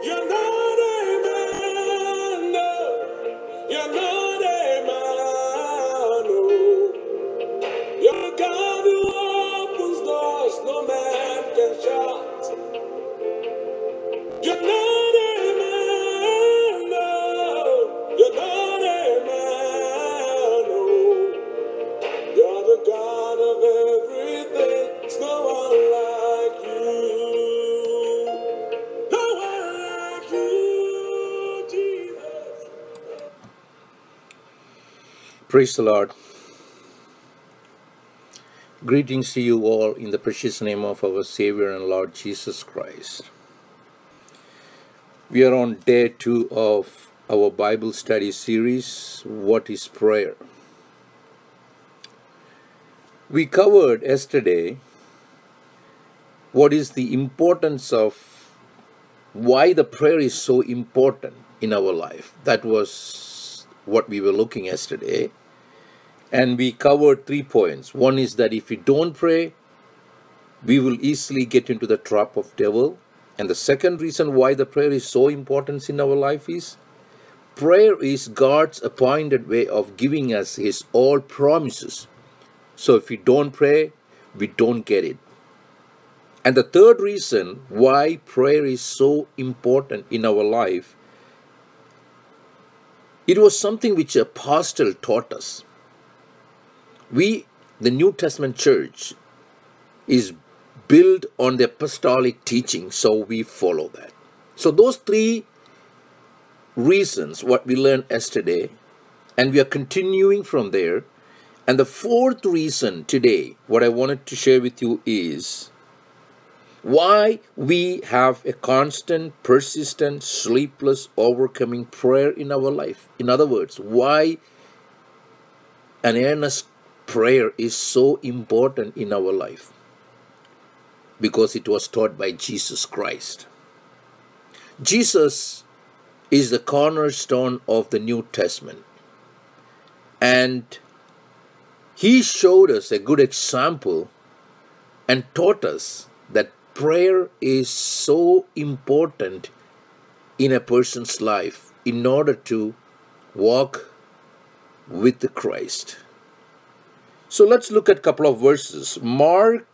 You're not Praise the Lord. Greetings to you all in the precious name of our Savior and Lord Jesus Christ. We are on day two of our Bible study series, What is Prayer? We covered yesterday what is the importance of why the prayer is so important in our life. That was what we were looking yesterday. And we covered three points. One is that if we don't pray, we will easily get into the trap of devil. And the second reason why the prayer is so important in our life is prayer is God's appointed way of giving us his all promises. So if we don't pray, we don't get it. And the third reason why prayer is so important in our life, it was something which apostle taught us. We, the New Testament church, is built on the apostolic teaching, so we follow that. So those three reasons, what we learned yesterday, and we are continuing from there. And the fourth reason today, what I wanted to share with you is why we have a constant, persistent, sleepless, overcoming prayer in our life. In other words, why an earnest prayer is so important in our life. Because it was taught by Jesus Christ. Jesus is the cornerstone of the New Testament. And he showed us a good example and taught us that prayer is so important in a person's life in order to walk with Christ. So let's look at a couple of verses. Mark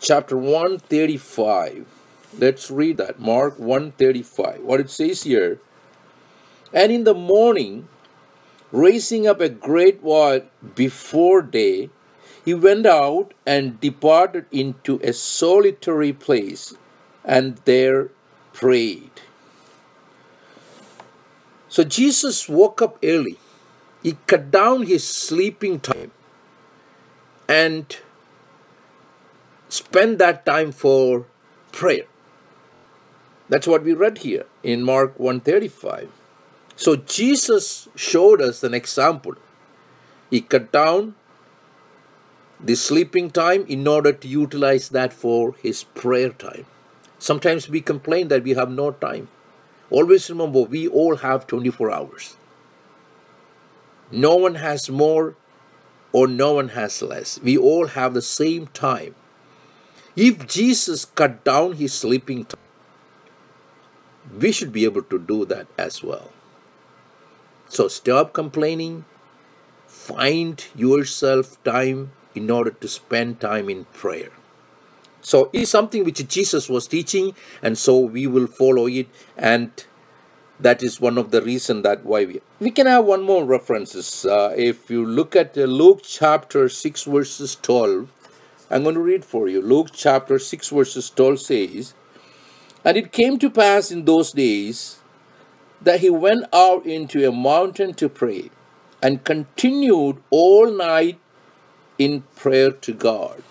chapter 135. Let's read that. Mark 135. What it says here. And in the morning, raising up a great while before day, he went out and departed into a solitary place and there prayed. So Jesus woke up early. He cut down his sleeping time and spent that time for prayer. That's what we read here in Mark 135. So Jesus showed us an example. He cut down the sleeping time in order to utilize that for his prayer time. Sometimes we complain that we have no time. Always remember, we all have 24 hours. No one has more or no one has less. We all have the same time. If Jesus cut down his sleeping time, we should be able to do that as well. So stop complaining. Find yourself time in order to spend time in prayer. So it's something which Jesus was teaching, and so we will follow it, and that is one of the reason that why we we can have one more references. Uh, if you look at uh, Luke chapter six verses twelve, I'm going to read for you. Luke chapter six verses twelve says, "And it came to pass in those days that he went out into a mountain to pray, and continued all night in prayer to God.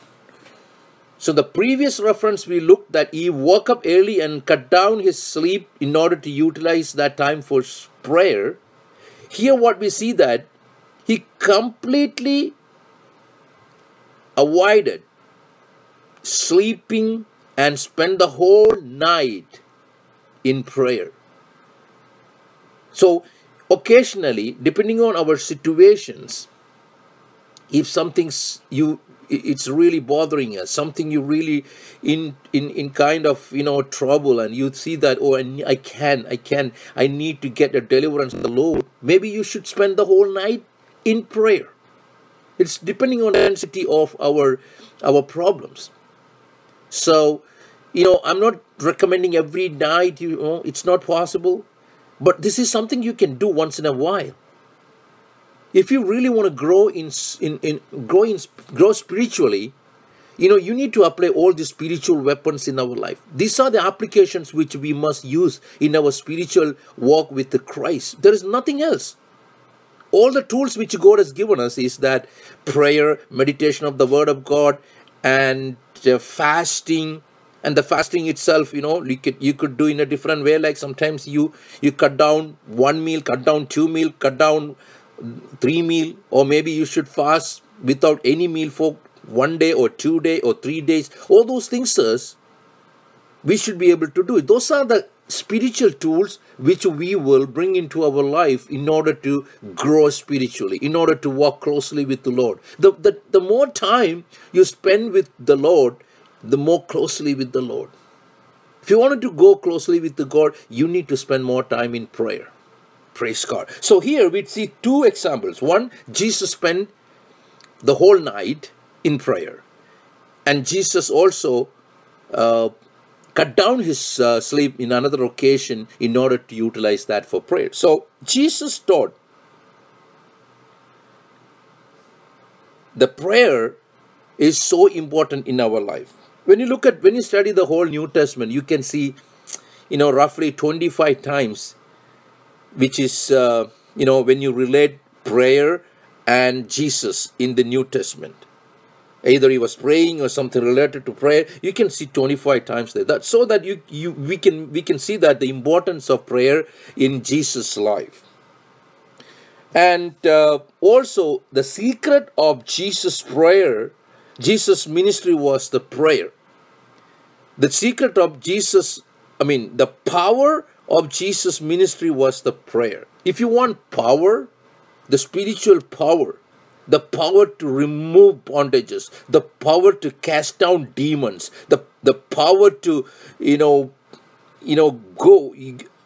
So the previous reference we looked that he woke up early and cut down his sleep in order to utilize that time for prayer. Here what we see that he completely avoided sleeping and spent the whole night in prayer. So occasionally, depending on our situations, if something's you it's really bothering us something you really in in in kind of you know trouble and you see that oh i can i can i need to get a deliverance the lord. Maybe you should spend the whole night in prayer. It's depending on the density of our our problems. So you know i'm not recommending every night you know it's not possible. But this is something you can do once in a while if you really want to grow in, in, in grow in grow spiritually you know you need to apply all the spiritual weapons in our life. These are the applications which we must use in our spiritual walk with the christ. There is nothing else. All the tools which god has given us is that prayer meditation of the word of god and uh, fasting. And the fasting itself you know you could you could do in a different way like sometimes you you cut down one meal cut down two meal cut down three meal or maybe you should fast without any meal for one day or two day or three days. All those things sirs we should be able to do it. Those are the spiritual tools which we will bring into our life in order to grow spiritually in order to walk closely with the lord. The, the, the more time you spend with the lord the more closely with the lord. If you wanted to go closely with the god you need to spend more time in prayer Praise God. So here we see two examples. One, Jesus spent the whole night in prayer. And Jesus also uh, cut down his uh, sleep in another occasion in order to utilize that for prayer. So Jesus taught the prayer is so important in our life. When you look at, when you study the whole New Testament, you can see, you know, roughly 25 times which is, uh, you know, when you relate prayer and Jesus in the New Testament. Either he was praying or something related to prayer. You can see 25 times there. That so that you, you we can we can see that the importance of prayer in Jesus' life. And uh, also the secret of Jesus' prayer, Jesus' ministry was the prayer. The secret of Jesus, I mean, the power of Jesus' ministry was the prayer. If you want power, the spiritual power, the power to remove bondages, the power to cast down demons, the, the power to, you know, you know, go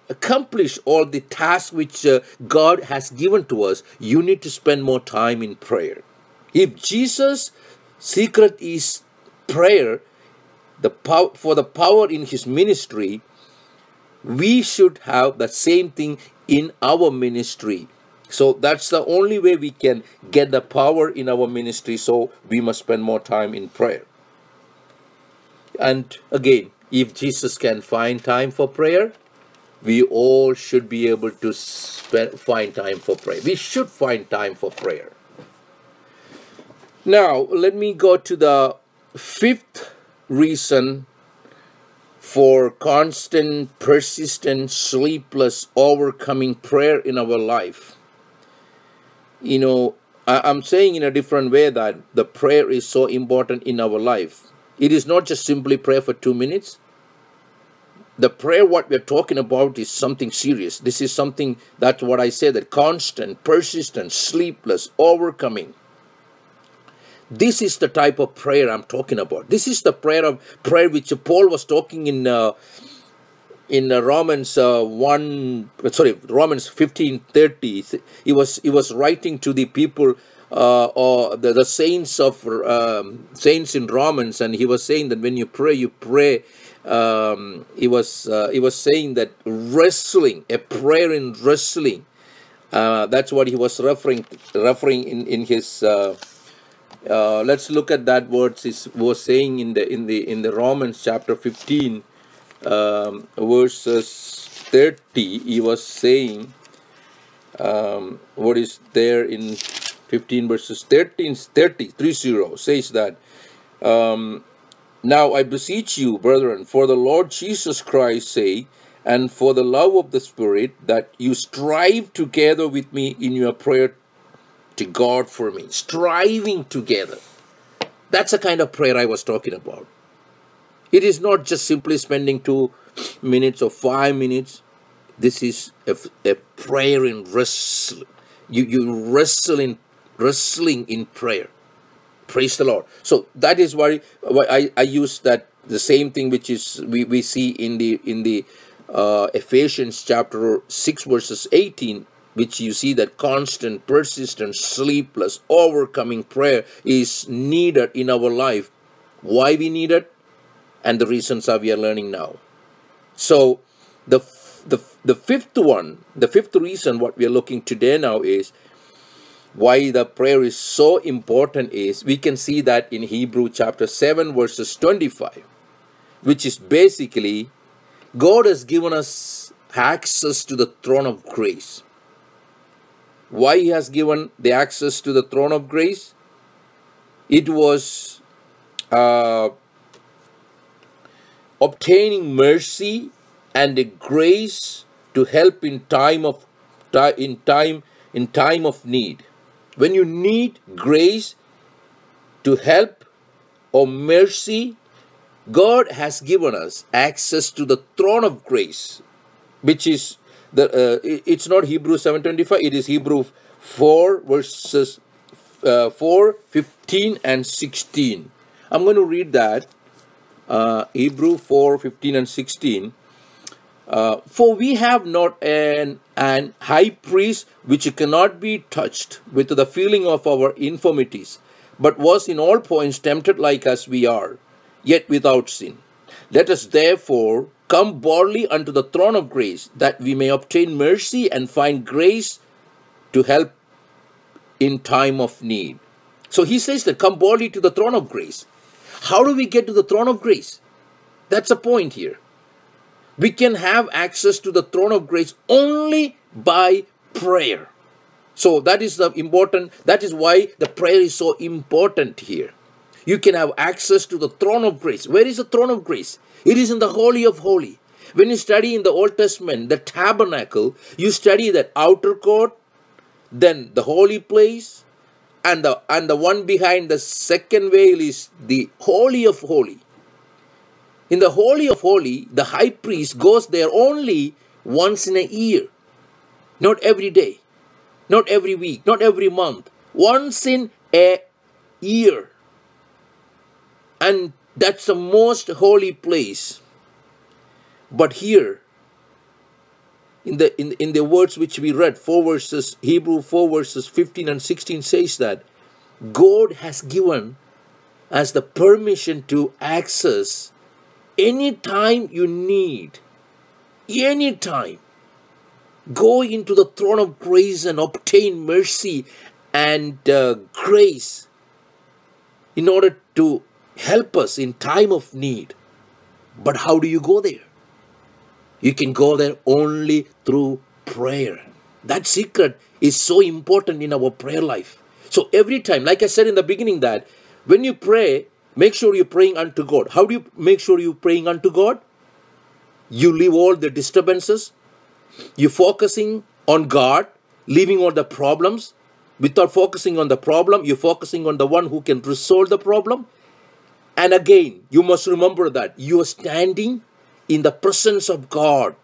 accomplish all the tasks which uh, God has given to us, you need to spend more time in prayer. If Jesus' secret is prayer, the power for the power in his ministry, we should have the same thing in our ministry. So that's the only way we can get the power in our ministry. So we must spend more time in prayer. And again, if Jesus can find time for prayer, we all should be able to spend, find time for prayer. We should find time for prayer. Now, let me go to the fifth reason for constant, persistent, sleepless, overcoming prayer in our life. You know, I, am saying in a different way that the prayer is so important in our life. It is not just simply pray for two minutes. The prayer, what we're talking about, is something serious. This is something that's what I say that constant, persistent, sleepless, overcoming this is the type of prayer I'm talking about. This is the prayer of prayer which Paul was talking in uh, in uh, Romans uh, one sorry Romans fifteen thirty. He was he was writing to the people uh, or the, the saints of um, saints in Romans, and he was saying that when you pray, you pray. Um, he was uh, he was saying that wrestling a prayer in wrestling. Uh, that's what he was referring referring in in his uh, uh, let's look at that words is was saying in the in the in the Romans chapter 15 um, verses 30 he was saying um, what is there in 15 verses 13 30 30 says that um, now I beseech you brethren for the Lord Jesus Christ's sake and for the love of the Spirit that you strive together with me in your prayer to God for me, striving together. That's the kind of prayer I was talking about. It is not just simply spending two minutes or five minutes. This is a, a prayer in wrestling. You, you wrestle in wrestling in prayer. Praise the Lord. So that is why, why I, I use that the same thing which is we, we see in the in the uh, Ephesians chapter 6 verses 18 which you see that constant persistent sleepless overcoming prayer is needed in our life. Why we need it? And the reasons are we are learning now. So the the the fifth one the fifth reason what we are looking today now is why the prayer is so important is we can see that in Hebrew chapter 7 verses 25 which is basically God has given us access to the throne of grace why he has given the access to the throne of grace? It was uh, obtaining mercy and a grace to help in time of in time in time of need. When you need grace to help or mercy god has given us access to the throne of grace which is the uh, it's not hebrew 725 it is hebrew 4 verses uh, 4 15 and 16 i'm going to read that uh, hebrew 4 15 and 16 uh, for we have not an, an high priest which cannot be touched with the feeling of our infirmities, but was in all points tempted like as we are, yet without sin. Let us therefore come boldly unto the throne of grace, that we may obtain mercy and find grace to help in time of need. So he says that come boldly to the throne of grace. How do we get to the throne of grace? That's a point here. We can have access to the throne of grace only by prayer. So that is the important, that is why the prayer is so important here. You can have access to the throne of grace. Where is the throne of grace? It is in the Holy of Holy. When you study in the Old Testament, the tabernacle, you study that outer court, then the holy place, and the and the one behind the second veil is the Holy of Holy. In the Holy of Holy, the high priest goes there only once in a year. Not every day, not every week, not every month. Once in a year. And that's the most holy place. But here, in the in, in the words which we read, four verses, Hebrew 4 verses 15 and 16 says that God has given us the permission to access anytime you need, anytime, go into the throne of grace and obtain mercy and uh, grace in order to help us in time of need. But how do you go there? You can go there only through prayer. That secret is so important in our prayer life. So every time, like I said in the beginning, that when you pray, Make sure you're praying unto God. How do you make sure you're praying unto God? You leave all the disturbances. You're focusing on God, leaving all the problems. Without focusing on the problem, you're focusing on the one who can resolve the problem. And again, you must remember that you're standing in the presence of God.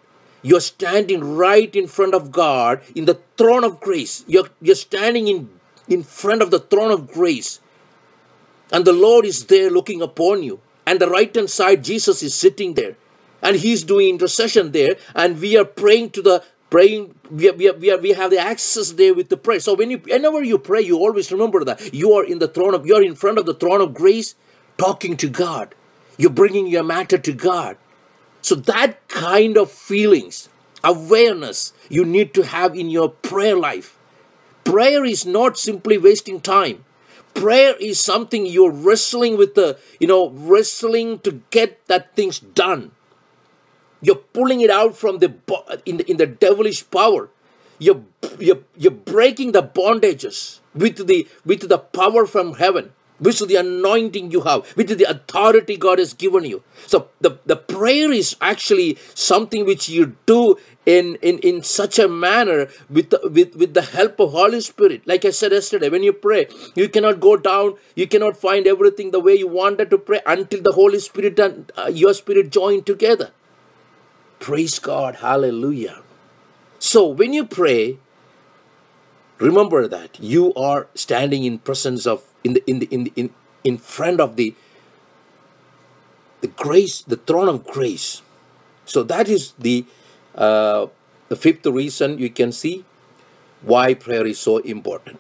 You're standing right in front of God in the throne of grace. You're, you're standing in, in front of the throne of grace. And the Lord is there looking upon you. And the right hand side, Jesus is sitting there. And he's doing intercession there. And we are praying to the praying we, are, we, are, we, are, we have the access there with the prayer so when you whenever you pray you always remember that you are in the throne of you are in front of the throne of grace talking to god. You're bringing your matter to god. So that kind of feelings awareness you need to have in your prayer life. Prayer is not simply wasting time. Prayer is something you're wrestling with the you know wrestling to get that things done. You're pulling it out from the in the, in the devilish power. You're, you're you're breaking the bondages with the with the power from heaven with the anointing you have, which is the authority God has given you. So the, the prayer is actually something which you do in, in, in such a manner with the, with, with the help of Holy Spirit. Like I said yesterday, when you pray, you cannot go down, you cannot find everything the way you wanted to pray until the Holy Spirit and uh, your spirit join together. Praise God. Hallelujah. So when you pray, remember that you are standing in presence of in the in the in the, in, in front of the the grace the throne of grace. So that is the uh, the fifth reason you can see why prayer is so important.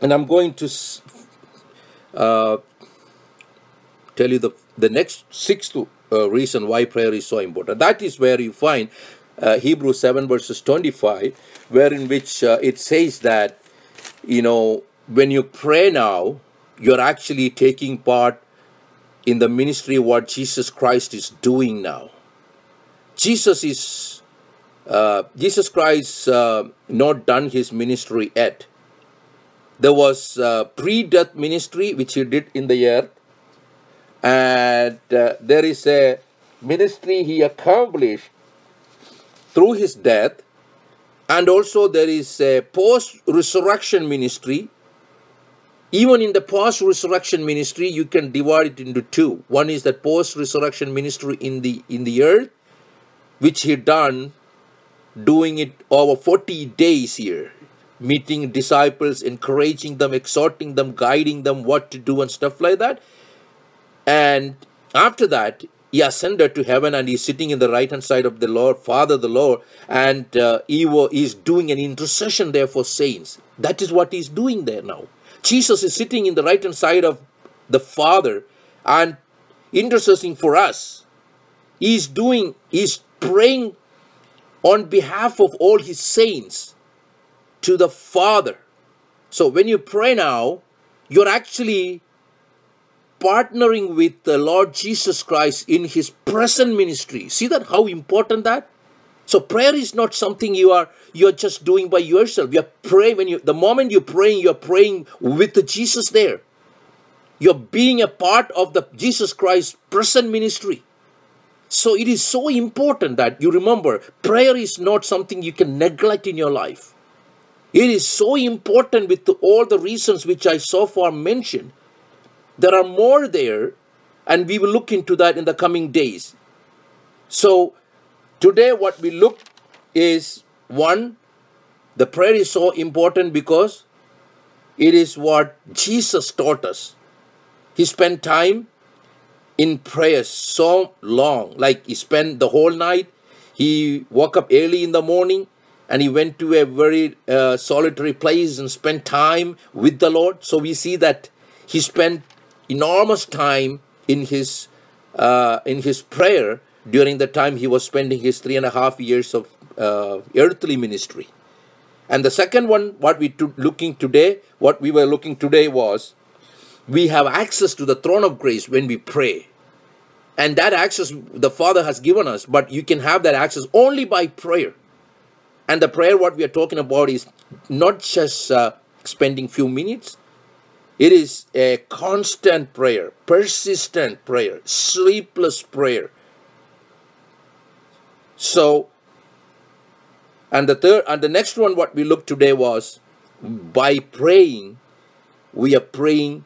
And i'm going to uh, tell you the the next sixth uh, reason why prayer is so important. That is where you find uh, hebrews 7 verses 25 where in which uh, it says that you know when you pray now you're actually taking part in the ministry what jesus christ is doing now. Jesus is uh, jesus christ uh, not done his ministry yet. There was uh, pre-death ministry which he did in the earth and uh, there is a ministry he accomplished through his death and also there is a post resurrection ministry. Even in the post resurrection ministry you can divide it into two. One is the post resurrection ministry in the in the earth which he done doing it over 40 days here meeting disciples encouraging them exhorting them guiding them what to do and stuff like that. And after that he ascended to heaven and he's sitting in the right hand side of the lord father the lord and uh, he is doing an intercession there for saints that is what he's doing there now Jesus is sitting in the right hand side of the Father and interceding for us. He's doing, he's praying on behalf of all his saints to the Father. So when you pray now, you're actually partnering with the Lord Jesus Christ in his present ministry. See that how important that? So prayer is not something you are you're just doing by yourself. You're praying when you the moment you're praying, you're praying with Jesus there. You're being a part of the Jesus Christ present ministry. So it is so important that you remember prayer is not something you can neglect in your life. It is so important with all the reasons which I so far mentioned. There are more there, and we will look into that in the coming days. So Today, what we look is one, the prayer is so important because it is what Jesus taught us. He spent time in prayer so long, like he spent the whole night. He woke up early in the morning and he went to a very uh, solitary place and spent time with the Lord. So we see that he spent enormous time in his uh, in his prayer during the time he was spending his three and a half years of uh, earthly ministry. And the second one, what we to looking today, what we were looking today was we have access to the throne of grace when we pray. And that access the Father has given us, but you can have that access only by prayer. And the prayer, what we are talking about, is not just uh, spending few minutes. It is a constant prayer, persistent prayer, sleepless prayer, so, and the third, and the next one, what we looked today was by praying, we are praying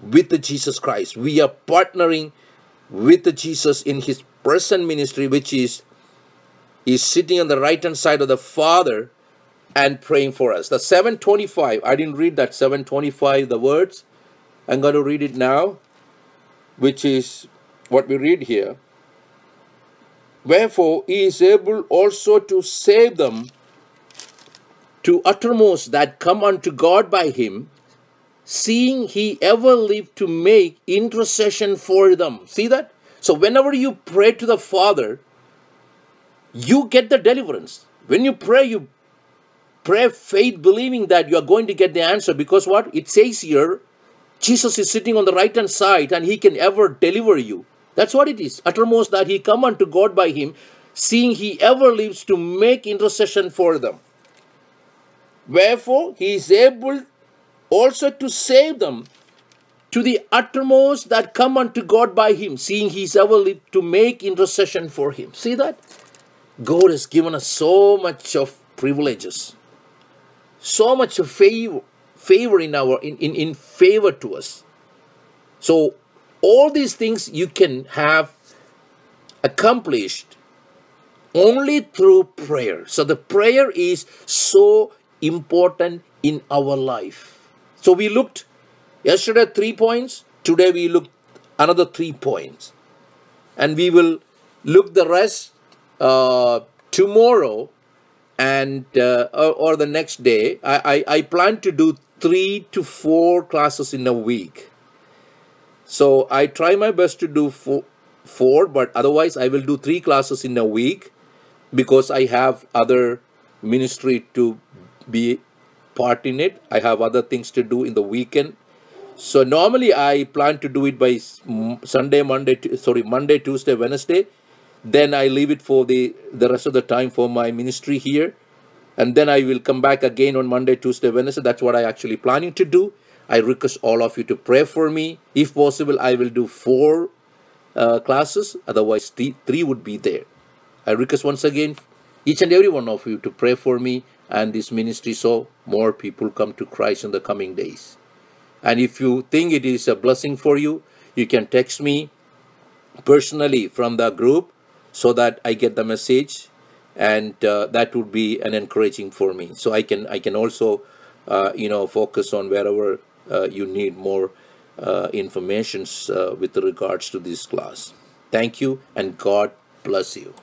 with the Jesus Christ. We are partnering with the Jesus in his present ministry, which is is sitting on the right hand side of the Father and praying for us. The 725, I didn't read that 725, the words. I'm going to read it now, which is what we read here. Wherefore he is able also to save them to uttermost that come unto God by him, seeing he ever lived to make intercession for them. See that? So whenever you pray to the Father, you get the deliverance. When you pray, you pray faith believing that you are going to get the answer because what? It says here, Jesus is sitting on the right hand side and he can ever deliver you. That's what it is. Uttermost that he come unto God by him, seeing he ever lives to make intercession for them. Wherefore he is able also to save them to the uttermost that come unto God by him, seeing he is ever lived to make intercession for him. See that? God has given us so much of privileges, so much favor, favor in our in, in, in favor to us. So all these things you can have accomplished only through prayer. So the prayer is so important in our life. So we looked yesterday three points, today we looked another three points. And we will look the rest uh, tomorrow and uh, or, or the next day. I, I, I plan to do three to four classes in a week. So I try my best to do four, four, but otherwise I will do three classes in a week because I have other ministry to be part in it. I have other things to do in the weekend. So normally I plan to do it by Sunday, Monday, sorry, Monday, Tuesday, Wednesday. Then I leave it for the the rest of the time for my ministry here, and then I will come back again on Monday, Tuesday, Wednesday. That's what I actually planning to do. I request all of you to pray for me. If possible, I will do four uh, classes. Otherwise, three, three would be there. I request once again each and every one of you to pray for me and this ministry so more people come to Christ in the coming days. And if you think it is a blessing for you, you can text me personally from the group so that I get the message and uh, that would be an encouraging for me. So I can I can also uh, you know focus on wherever uh, you need more uh, informations uh, with regards to this class. Thank you and God bless you